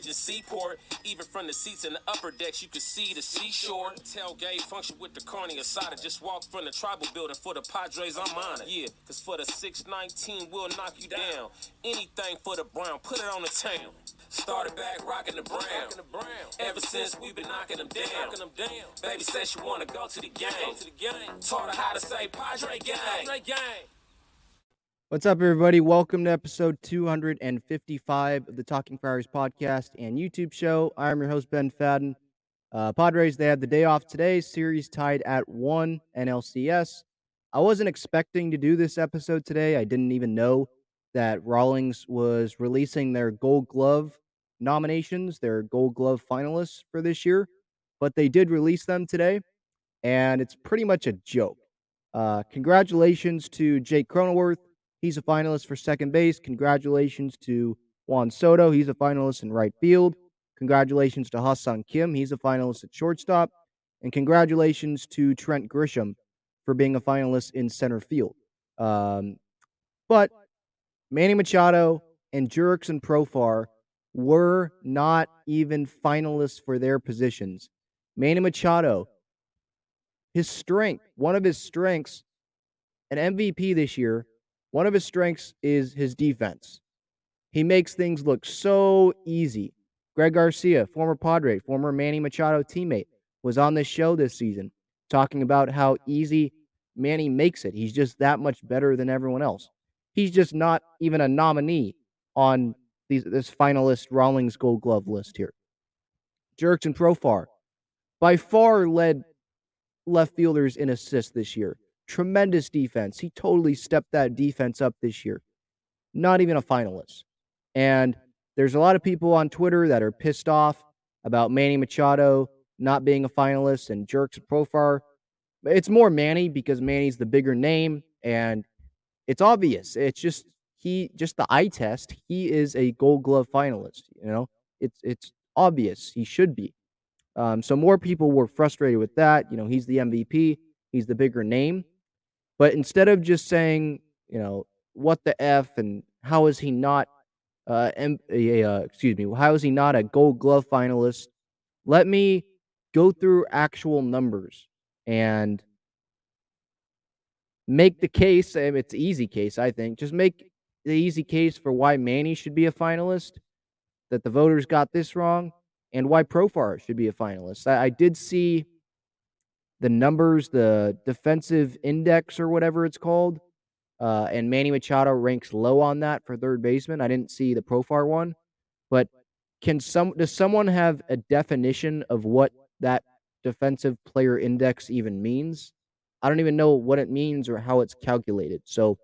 Bridge and Seaport, even from the seats in the upper decks, you can see the seashore. Tailgate function with the carne asada. Just walk from the tribal building for the Padres, I'm on it. Yeah, cause for the 619, we'll knock you down. Anything for the brown, put it on the town. Started back rocking the brown. Ever since we've been knocking them down. Baby said she wanna go to the game. to the game Taught her how to say Padre gang. What's up, everybody? Welcome to episode 255 of the Talking Friars podcast and YouTube show. I'm your host, Ben Fadden. Uh, Padres, they had the day off today, series tied at one NLCS. I wasn't expecting to do this episode today. I didn't even know that Rawlings was releasing their Gold Glove nominations, their Gold Glove finalists for this year, but they did release them today, and it's pretty much a joke. Uh, congratulations to Jake Cronenworth. He's a finalist for second base. Congratulations to Juan Soto. He's a finalist in right field. Congratulations to Ha-Seong Kim. He's a finalist at shortstop. And congratulations to Trent Grisham for being a finalist in center field. Um, but Manny Machado and Jurickson Profar were not even finalists for their positions. Manny Machado, his strength, one of his strengths, an MVP this year, one of his strengths is his defense. He makes things look so easy. Greg Garcia, former Padre, former Manny Machado teammate, was on this show this season talking about how easy Manny makes it. He's just that much better than everyone else. He's just not even a nominee on these, this finalist Rawlings Gold Glove list here. Jurickson Profar by far led left fielders in assists this year. Tremendous defense. He totally stepped that defense up this year. Not even a finalist. And there's a lot of people on Twitter that are pissed off about Manny Machado not being a finalist and Jurickson Profar. It's more Manny because Manny's the bigger name and it's obvious. It's just he just the eye test. He is a Gold Glove finalist. You know, it's it's obvious he should be. Um, so more people were frustrated with that. You know, he's the MVP. He's the bigger name. But instead of just saying, you know, what the f and how is he not, uh, M- uh, excuse me, how is he not a Gold Glove finalist? Let me go through actual numbers and make the case. It's easy case, I think. Just make the easy case for why Manny should be a finalist, that the voters got this wrong, and why Profar should be a finalist. I, I did see the numbers, the defensive index or whatever it's called, uh, and Manny Machado ranks low on that for third baseman. I didn't see the Profar one, but can some does someone have a definition of what that defensive player index even means? I don't even know what it means or how it's calculated. So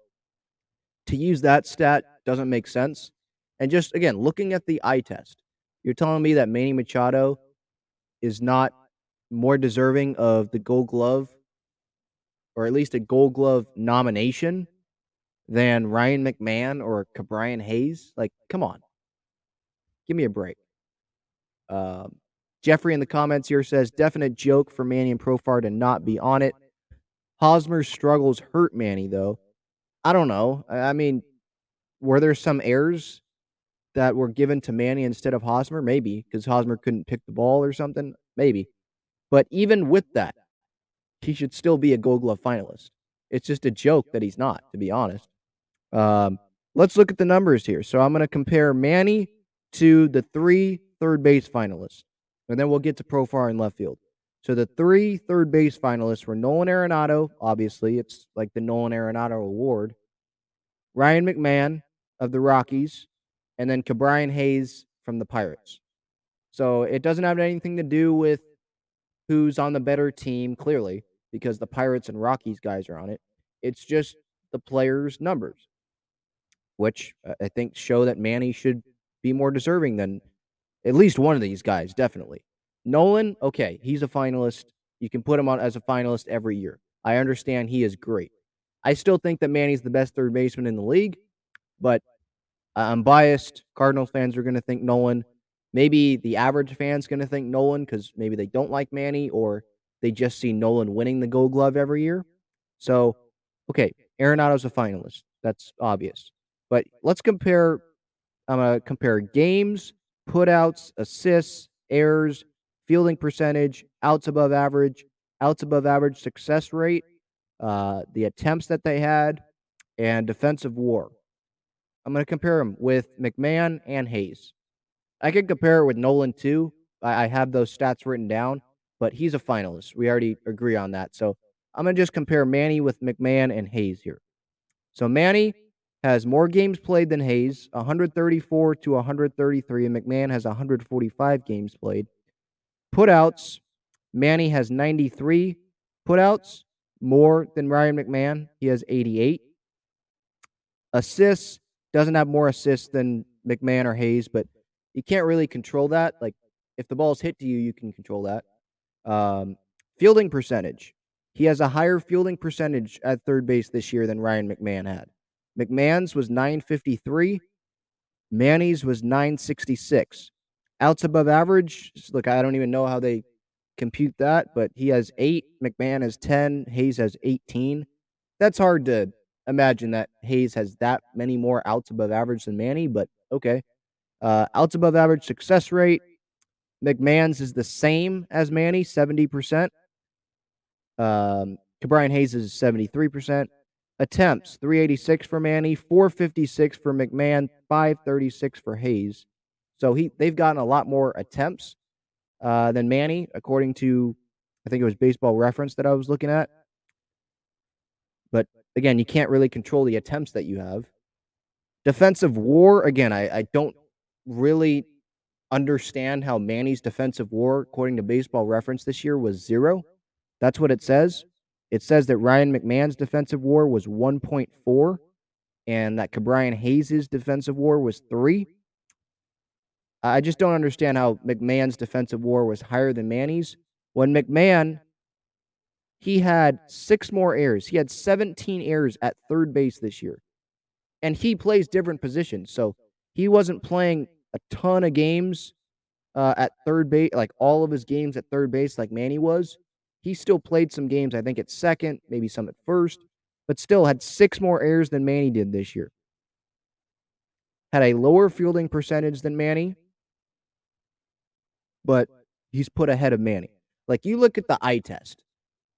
to use that stat doesn't make sense. And just again, looking at the eye test, you're telling me that Manny Machado is not more deserving of the gold glove or at least a gold glove nomination than Ryan McMahon or Ke'Bryan Hayes? Like, come on. Give me a break. Um, Jeffrey in the comments here says definite joke for Manny and Profar to not be on it. Hosmer's struggles hurt Manny though. I don't know. I mean, were there some errors that were given to Manny instead of Hosmer? Maybe because Hosmer couldn't pick the ball or something. Maybe. But even with that, he should still be a Gold Glove finalist. It's just a joke that he's not, to be honest. Um, let's look at the numbers here. So I'm going to compare Manny to the three third base finalists, and then we'll get to Profar in left field. So the three third base finalists were Nolan Arenado. Obviously, it's like the Nolan Arenado Award. Ryan McMahon of the Rockies, and then Ke'Bryan Hayes from the Pirates. So it doesn't have anything to do with who's on the better team, clearly, because the Pirates and Rockies guys are on it. It's just the players' numbers, which uh, I think show that Manny should be more deserving than at least one of these guys, definitely. Nolan, okay, he's a finalist. You can put him on as a finalist every year. I understand he is great. I still think that Manny's the best third baseman in the league, but I'm biased. Cardinal fans are going to think Nolan. Maybe the average fan's going to think Nolan because maybe they don't like Manny or they just see Nolan winning the Gold Glove every year. So, okay, Arenado's a finalist. That's obvious. But let's compare. I'm to compare games, putouts, assists, errors, fielding percentage, outs above average, outs above average success rate, uh, the attempts that they had, and defensive war. I'm to compare them with McMahon and Hayes. I can compare it with Nolan too. I, I have those stats written down, but he's a finalist. We already agree on that. So I'm going to just compare Manny with McMahon and Hayes here. So Manny has more games played than Hayes, 134 to 133, and McMahon has 145 games played. Putouts, Manny has 93 putouts, more than Ryan McMahon. He has 88. Assists, doesn't have more assists than McMahon or Hayes, but you can't really control that. Like if the ball's hit to you, you can control that. Um, fielding percentage. He has a higher fielding percentage at third base this year than Ryan McMahon had. McMahon's was 953. Manny's was 966. Outs above average. Look, I don't even know how they compute that, but he has eight. McMahon has 10. Hayes has 18. That's hard to imagine that Hayes has that many more outs above average than Manny, but okay. Uh, outs above average success rate. McMahon's is the same as Manny, 70%. Um, Ke'Bryan Hayes is 73%. Attempts, 386 for Manny, 456 for McMahon, 536 for Hayes. So he they've gotten a lot more attempts uh, than Manny, according to I think it was Baseball Reference that I was looking at. But again, you can't really control the attempts that you have. Defensive war, again, I, I don't really understand how Manny's defensive war, according to Baseball Reference this year, was zero. That's what it says. It says that Ryan McMahon's defensive war was 1.4 and that Ke'Bryan Hayes' defensive war was three. I just don't understand how McMahon's defensive war was higher than Manny's. When McMahon, he had six more errors. He had 17 errors at third base this year. And he plays different positions. So he wasn't playing a ton of games uh, at third base, like all of his games at third base, like Manny was. He still played some games, I think, at second, maybe some at first, but still had six more errors than Manny did this year. Had a lower fielding percentage than Manny, but he's put ahead of Manny. Like you look at the eye test.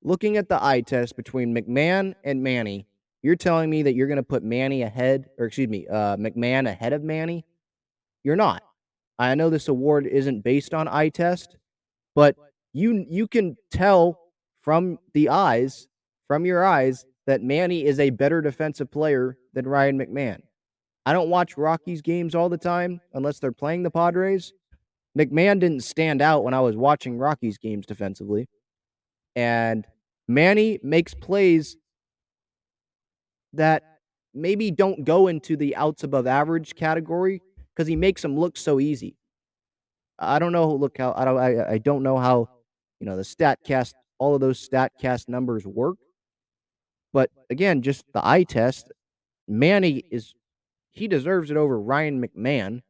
Looking at the eye test between McMahon and Manny, you're telling me that you're going to put Manny ahead, or excuse me, uh, McMahon ahead of Manny? You're not. I know this award isn't based on eye test, but you you can tell from the eyes, from your eyes, that Manny is a better defensive player than Ryan McMahon. I don't watch Rockies games all the time unless they're playing the Padres. McMahon didn't stand out when I was watching Rockies games defensively. And Manny makes plays that maybe don't go into the outs above average category because he makes them look so easy. I don't know. Look how I don't. I, I don't know how you know the Statcast. All of those Statcast numbers work, but again, just the eye test. Manny is he deserves it over Ryan McMahon.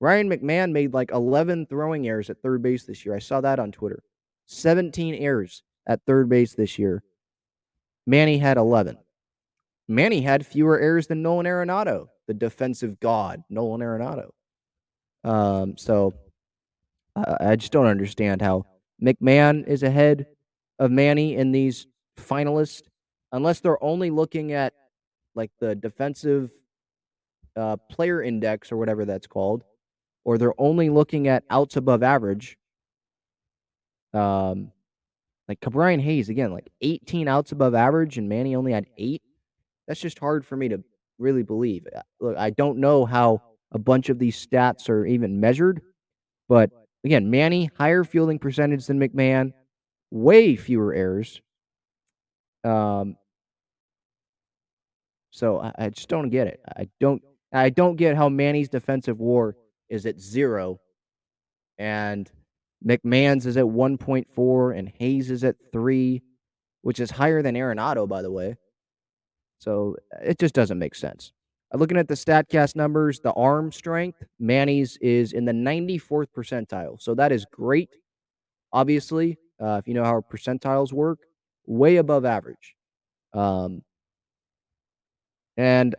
Ryan McMahon made like 11 throwing errors at third base this year. I saw that on Twitter. 17 errors at third base this year. Manny had 11. Manny had fewer errors than Nolan Arenado, the defensive god, Nolan Arenado. Um, so uh, I just don't understand how McMahon is ahead of Manny in these finalists, unless they're only looking at like the defensive uh, player index or whatever that's called, or they're only looking at outs above average. Um, like Ke'Bryan Hayes again, like 18 outs above average, and Manny only had eight that's just hard for me to really believe. Uh, look, I don't know how a bunch of these stats are even measured, but again, Manny higher fielding percentage than McMahon, way fewer errors. Um, so I, I just don't get it. I don't. I don't get how Manny's defensive WAR is at zero, and McMahon's is at 1.4, and Hayes is at three, which is higher than Arenado, by the way. So it just doesn't make sense. Uh, looking at the StatCast numbers, the arm strength, Manny's is in the 94th percentile. So that is great. Obviously, uh, if you know how percentiles work, way above average. Um, and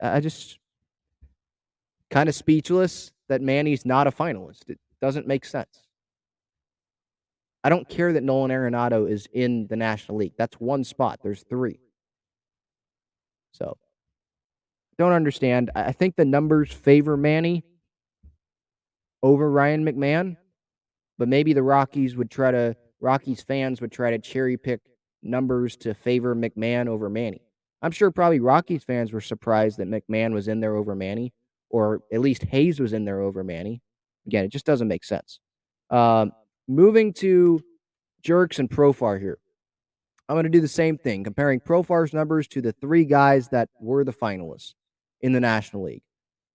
I just kind of speechless that Manny's not a finalist. It doesn't make sense. I don't care that Nolan Arenado is in the National League. That's one spot. There's three. So don't understand. I think the numbers favor Manny over Ryan McMahon, but maybe the Rockies would try to Rockies fans would try to cherry pick numbers to favor McMahon over Manny. I'm sure probably Rockies fans were surprised that McMahon was in there over Manny, or at least Hayes was in there over Manny. Again, it just doesn't make sense. Um, moving to Jurickson Profar here. I'm going to do the same thing, comparing Profar's numbers to the three guys that were the finalists in the National League.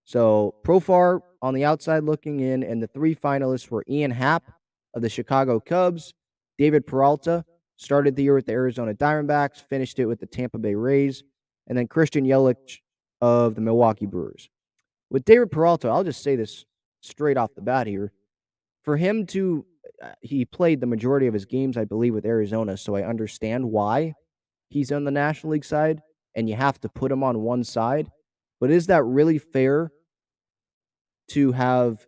So Profar on the outside looking in, and the three finalists were Ian Happ of the Chicago Cubs, David Peralta started the year with the Arizona Diamondbacks, finished it with the Tampa Bay Rays, and then Christian Yelich of the Milwaukee Brewers. With David Peralta, I'll just say this straight off the bat here. For him to Uh, he played the majority of his games, I believe, with Arizona, so I understand why he's on the National League side, and you have to put him on one side. But is that really fair to have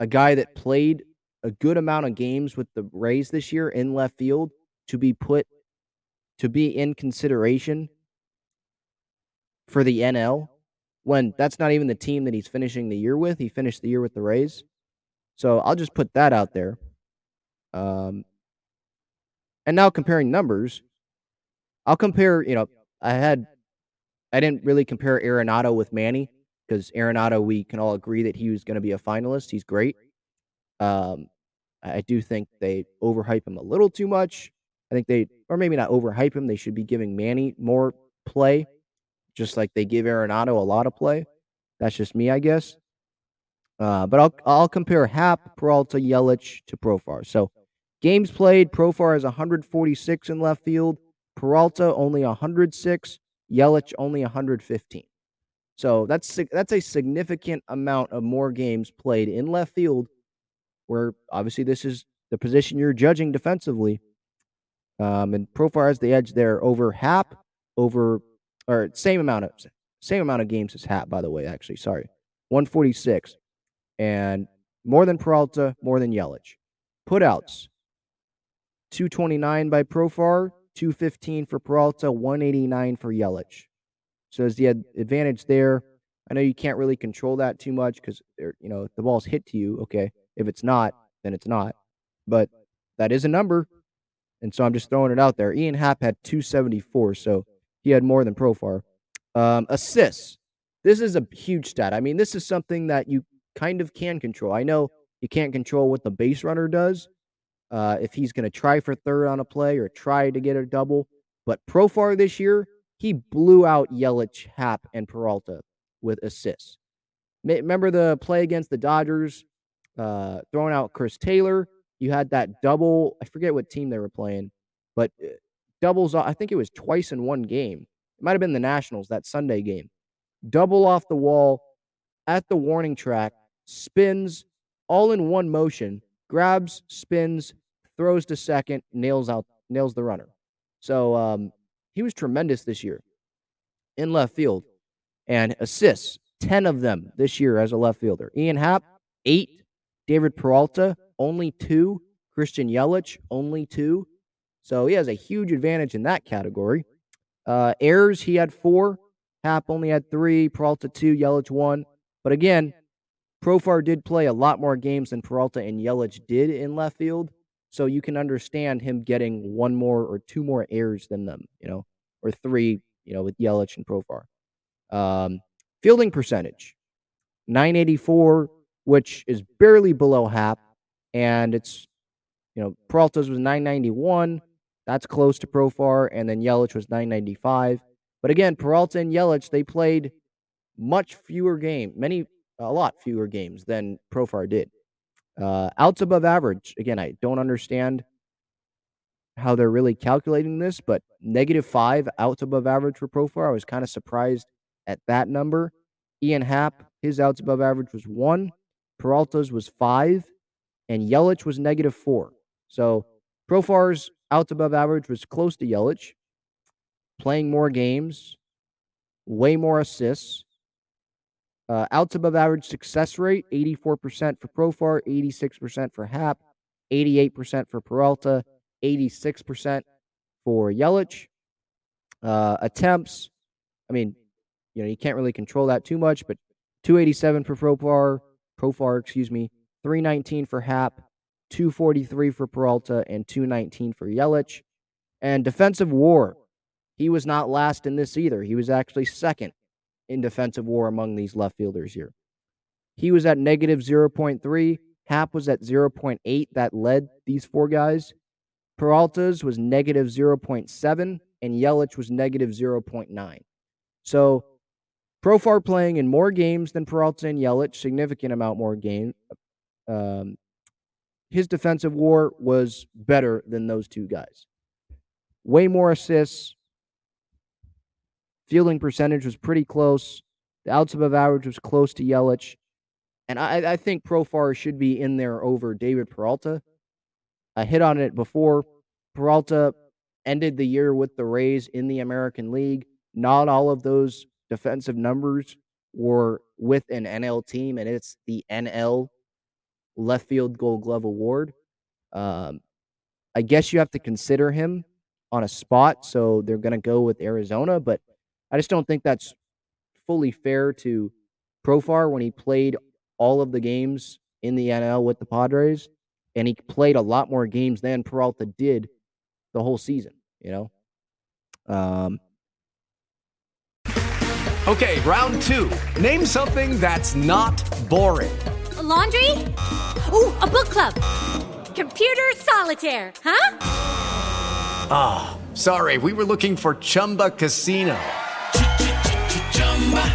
a guy that played a good amount of games with the Rays this year in left field to be put to be in consideration for the NL when that's not even the team that he's finishing the year with? He finished the year with the Rays. So I'll just put that out there. Um, and now comparing numbers, I'll compare. You know, I had, I didn't really compare Arenado with Manny because Arenado, we can all agree that he was going to be a finalist. He's great. Um, I do think they overhype him a little too much. I think they, or maybe not overhype him. They should be giving Manny more play, just like they give Arenado a lot of play. That's just me, I guess. Uh, but I'll I'll compare Happ, Peralta, Yelich to Profar. So Games played, Profar is 146 in left field, Peralta only 106, Yelich only 115. So that's that's a significant amount of more games played in left field, where obviously this is the position you're judging defensively. Um, and Profar has the edge there over Happ, over or same amount of same amount of games as Happ, by the way. Actually, sorry, 146, and more than Peralta, more than Yelich. Putouts 229 by Profar, 215 for Peralta, 189 for Yelich. So as the advantage there, I know you can't really control that too much because you know the ball's hit to you, okay. If it's not, then it's not. But that is a number, and so I'm just throwing it out there. Ian Happ had 274, so he had more than Profar. Um, assists. this is a huge stat. I mean, this is something that you kind of can control. I know you can't control what the base runner does, uh, if he's going to try for third on a play or try to get a double. But Profar this year, he blew out Yelich, Happ, and Peralta with assists. Remember the play against the Dodgers, uh, throwing out Chris Taylor? You had that double. I forget what team they were playing, but uh, doubles. I think it was twice in one game. It might have been the Nationals that Sunday game. Double off the wall at the warning track, spins all in one motion, grabs, spins, throws to second, nails out, nails the runner. So um, he was tremendous this year in left field and assists, 10 of them this year as a left fielder. Ian Happ, eight. David Peralta, only two. Christian Yelich, only two. So he has a huge advantage in that category. Uh, errors, he had four. Happ only had three. Peralta, two. Yelich, one. But again, Profar did play a lot more games than Peralta and Yelich did in left field. So you can understand him getting one more or two more errors than them, you know, or three, you know, with Yelich and Profar. Um, fielding percentage, 984, which is barely below Happ. And it's, you know, Peralta's was 991. That's close to Profar. And then Yelich was 995. But again, Peralta and Yelich, they played much fewer games, many, a lot fewer games than Profar did. Uh, outs above average. Again, I don't understand how they're really calculating this, but negative five outs above average for Profar. I was kind of surprised at that number. Ian Happ, his outs above average was one. Peralta's was five, and Yelich was negative four. So Profar's outs above average was close to Yelich, playing more games, way more assists. Uh, outs above average success rate 84% for Profar, 86% for Happ, 88% for Peralta, 86% for Yelich. Uh, attempts, I mean, you know, you can't really control that too much, but 287 for Profar, Profar, excuse me, 319 for Happ, 243 for Peralta, and 219 for Yelich. And defensive war, he was not last in this either. He was actually second in defensive war among these left fielders here. He was at negative 0.3. Happ was at 0.8. That led these four guys. Peralta's was negative 0.7, and Yelich was negative 0.9. So Profar playing in more games than Peralta and Yelich, significant amount more game. Um, his defensive war was better than those two guys. Way more assists, Fielding percentage was pretty close. The outs above average was close to Yelich. And I, I think Profar should be in there over David Peralta. I hit on it before. Peralta ended the year with the Rays in the American League. Not all of those defensive numbers were with an NL team, and it's the NL Left Field Gold Glove Award. Um, I guess you have to consider him on a spot, so they're going to go with Arizona, but I just don't think that's fully fair to Profar when he played all of the games in the NL with the Padres, and he played a lot more games than Peralta did the whole season. You know. Um, okay, round two. Name something that's not boring. A laundry. Ooh, a book club. Computer solitaire. Huh? Ah, oh, sorry. We were looking for Chumba Casino.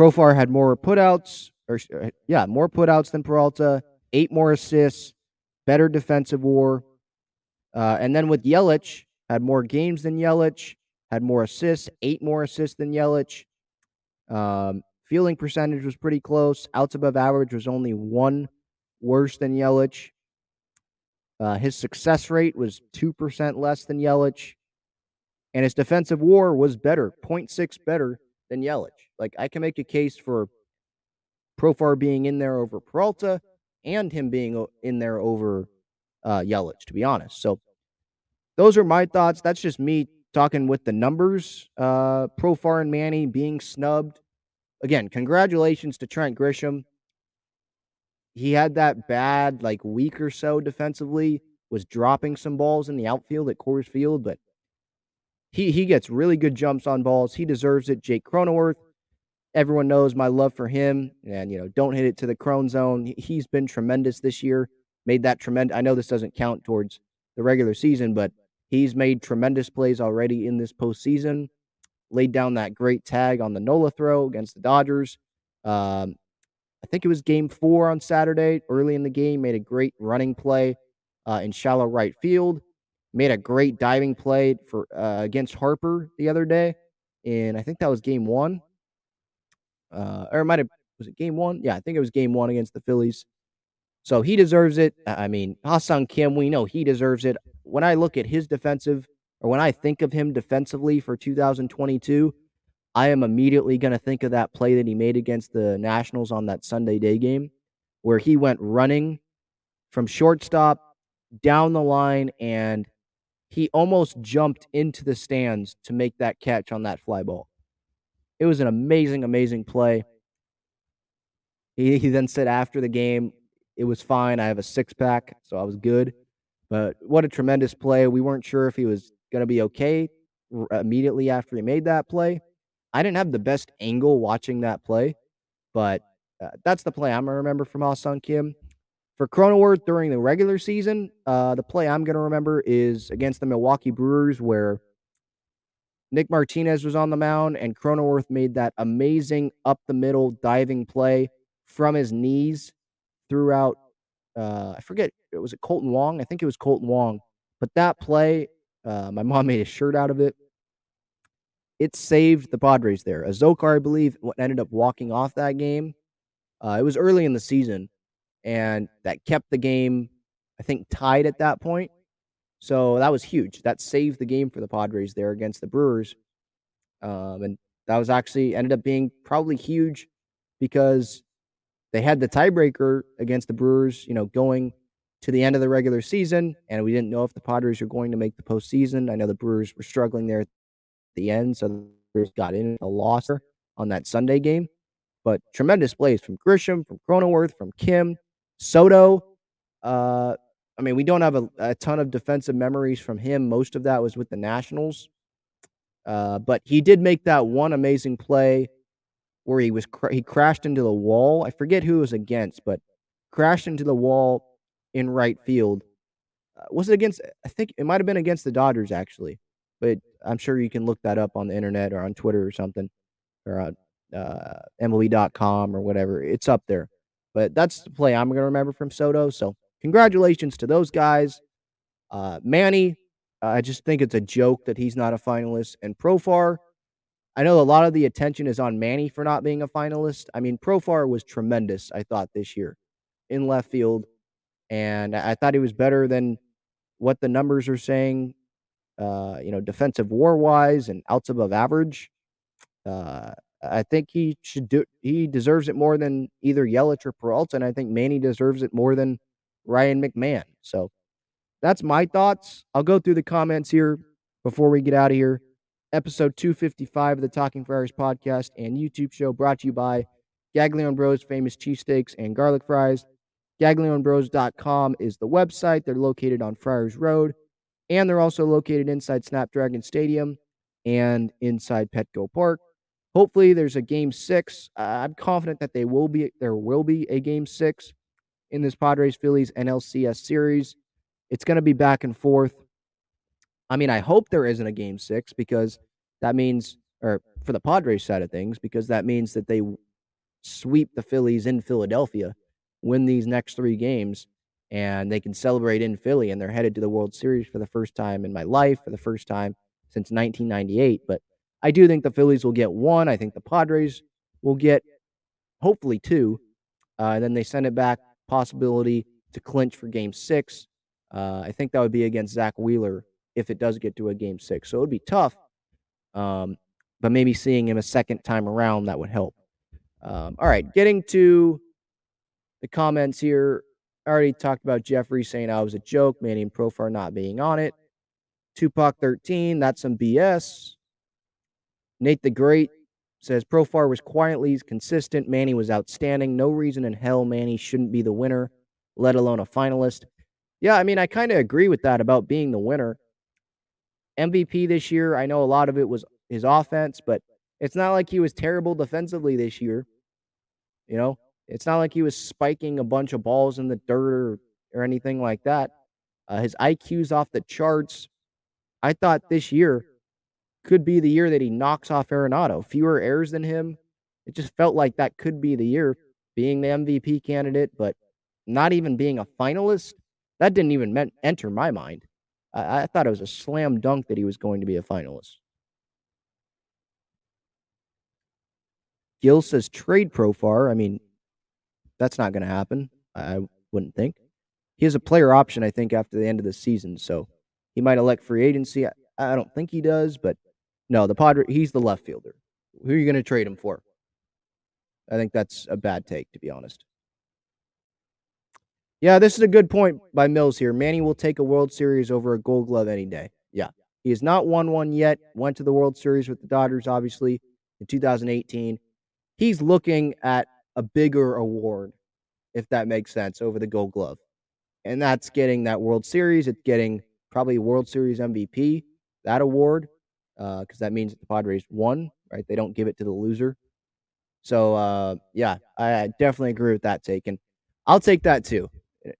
Profar had more putouts, or uh, yeah, more putouts than Peralta. Eight more assists, better defensive war, uh, and then with Yelich, had more games than Yelich, had more assists, eight more assists than Yelich. Um, fielding percentage was pretty close. Outs above average was only one worse than Yelich. Uh, his success rate was 2% less than Yelich. And his defensive war was better, 0.6 better than Yelich. Like, I can make a case for Profar being in there over Peralta and him being in there over uh, Yelich, to be honest. So, those are my thoughts. That's just me talking with the numbers. Uh, Profar and Manny being snubbed. Again, congratulations to Trent Grisham. He had that bad, like, week or so defensively, was dropping some balls in the outfield at Coors Field, but he, he gets really good jumps on balls. He deserves it. Jake Cronenworth, everyone knows my love for him. And, you know, don't hit it to the Crone zone. He's been tremendous this year. Made that tremendous. I know this doesn't count towards the regular season, but He's made tremendous plays already in this postseason. Laid down that great tag on the Nola throw against the Dodgers. Um, I think it was game four on Saturday, early in the game. Made a great running play uh, in shallow right field. Made a great diving play for uh, against Harper the other day, and I think that was game one. Uh, or might have was it game one? Yeah, I think it was game one against the Phillies. So he deserves it. I mean, Ha-Seong Kim, we know he deserves it when I look at his defensive, or when I think of him defensively for 2022, I am immediately going to think of that play that he made against the Nationals on that Sunday day game, where he went running from shortstop down the line and he almost jumped into the stands to make that catch on that fly ball. It was an amazing, amazing play. He, he then said after the game, it was fine. I have a six pack, so I was good. But what a tremendous play. We weren't sure if he was going to be okay immediately after he made that play. I didn't have the best angle watching that play, but uh, that's the play I'm going to remember from Ha-Seong Kim. For Cronenworth during the regular season, uh, the play I'm going to remember is against the Milwaukee Brewers, where Nick Martinez was on the mound and Cronenworth made that amazing up the middle diving play from his knees throughout uh, I forget, it was it Kolten Wong? I think it was Kolten Wong. But that play, uh, my mom made a shirt out of it. It saved the Padres there. Azocar, I believe, ended up walking off that game. Uh, it was early in the season, and that kept the game, I think, tied at that point. So that was huge. That saved the game for the Padres there against the Brewers. Um, and that was actually ended up being probably huge because they had the tiebreaker against the Brewers, you know, going to the end of the regular season, and we didn't know if the Padres were going to make the postseason. I know the Brewers were struggling there at the end, so the Brewers got in a loss on that Sunday game. But tremendous plays from Grisham, from Cronenworth, from Kim, Soto. Uh, I mean, we don't have a, a, ton of defensive memories from him. Most of that was with the Nationals. Uh, but he did make that one amazing play where he was he crashed into the wall. I forget who it was against, but crashed into the wall in right field. Uh, was it against? I think it might have been against the Dodgers actually, but I'm sure you can look that up on the internet or on Twitter or something, or on uh, MLB.com or whatever. It's up there. But that's the play I'm going to remember from Soto. So congratulations to those guys. Uh, Manny, I just think it's a joke that he's not a finalist. And Profar, I know a lot of the attention is on Manny for not being a finalist. I mean, Profar was tremendous, I thought, this year in left field. And I thought he was better than what the numbers are saying, uh, you know, defensive war wise and outs above average. Uh, I think he should do he deserves it more than either Yelich or Peralta, and I think Manny deserves it more than Ryan McMahon. So that's my thoughts. I'll go through the comments here before we get out of here episode 255 of the Talking Friars podcast and YouTube show brought to you by Gaglione Bros famous cheesesteaks and garlic fries. GaglioneBros.com is the website. They're located on Friars Road, and they're also located inside Snapdragon Stadium and inside Petco Park. Hopefully, there's a game six. Uh, I'm confident that they will be. There will be a game six in this Padres Phillies NLCS series. It's going to be back and forth. I mean, I hope there isn't a game six because that means, or for the Padres side of things, because that means that they sweep the Phillies in Philadelphia, win these next three games, and they can celebrate in Philly. And they're headed to the World Series for the first time in my life, for the first time since 1998. But I do think the Phillies will get one. I think the Padres will get hopefully two. Uh, and then they send it back, possibility to clinch for game six. Uh, I think that would be against Zack Wheeler if it does get to a game six. So it would be tough. Um, but maybe seeing him a second time around, that would help. Um, all right, getting to the comments here. I already talked about Jeffrey saying I was a joke, Manny and Profar not being on it. Tupac 13, that's some BS. Nate the Great says Profar was quietly consistent. Manny was outstanding. No reason in hell Manny shouldn't be the winner, let alone a finalist. Yeah, I mean, I kind of agree with that about being the winner. MVP this year, I know a lot of it was his offense, but it's not like he was terrible defensively this year. You know, it's not like he was spiking a bunch of balls in the dirt or, or anything like that. Uh, his IQ's off the charts. I thought this year could be the year that he knocks off Arenado. Fewer errors than him. It just felt like that could be the year being the MVP candidate, but not even being a finalist. That didn't even enter my mind. I, I thought it was a slam dunk that he was going to be a finalist. Gil says trade Profar. I mean, that's not going to happen. I wouldn't think. He has a player option, I think, after the end of the season, so he might elect free agency. I, I don't think he does, but no, the Padre. He's the left fielder. Who are you going to trade him for? I think that's a bad take, to be honest. Yeah, this is a good point by Mills here. Manny will take a World Series over a Gold Glove any day. Yeah, he has not won one yet. Went to the World Series with the Dodgers, obviously, in 2018 he's looking at a bigger award, if that makes sense, over the Gold Glove. And that's getting that World Series. It's getting probably World Series MVP, that award, because uh, that means that the Padres won, right? They don't give it to the loser. So, uh, yeah, I definitely agree with that take. And I'll take that too.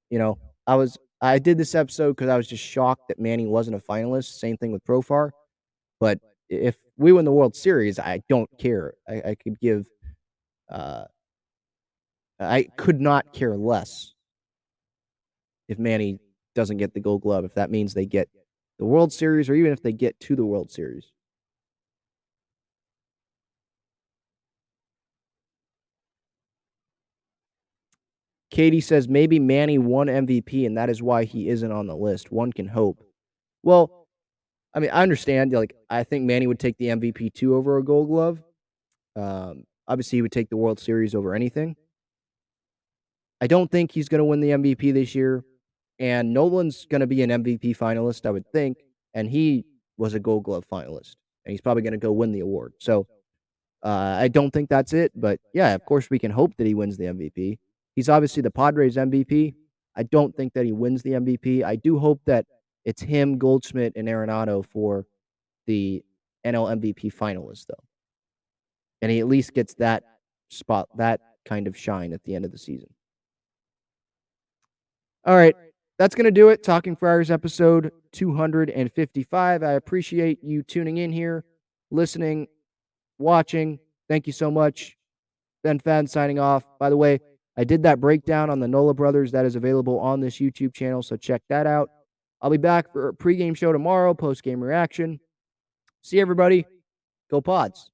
You know, I was, I did this episode because I was just shocked that Manny wasn't a finalist. Same thing with Profar. But if we win the World Series, I don't care. I, I could give uh, I could not care less if Manny doesn't get the Gold Glove. If that means they get the World Series, or even if they get to the World Series. Katie says maybe Manny won MVP and that is why he isn't on the list. One can hope. Well, I mean, I understand. Like, I think Manny would take the MVP two over a Gold Glove. Um, Obviously, he would take the World Series over anything. I don't think he's going to win the MVP this year. And Nolan's going to be an MVP finalist, I would think. And he was a Gold Glove finalist. And he's probably going to go win the award. So uh, I don't think that's it. But yeah, of course, we can hope that he wins the MVP. He's obviously the Padres MVP. I don't think that he wins the MVP. I do hope that it's him, Goldschmidt, and Arenado for the NL MVP finalists, though and he at least gets that spot, that kind of shine at the end of the season. All right, that's going to do it. Talking Friars episode 255. I appreciate you tuning in here, listening, watching. Thank you so much. Ben Fadden signing off. By the way, I did that breakdown on the Nola brothers that is available on this YouTube channel, so check that out. I'll be back for a pregame show tomorrow, post game reaction. See everybody. Go Pods.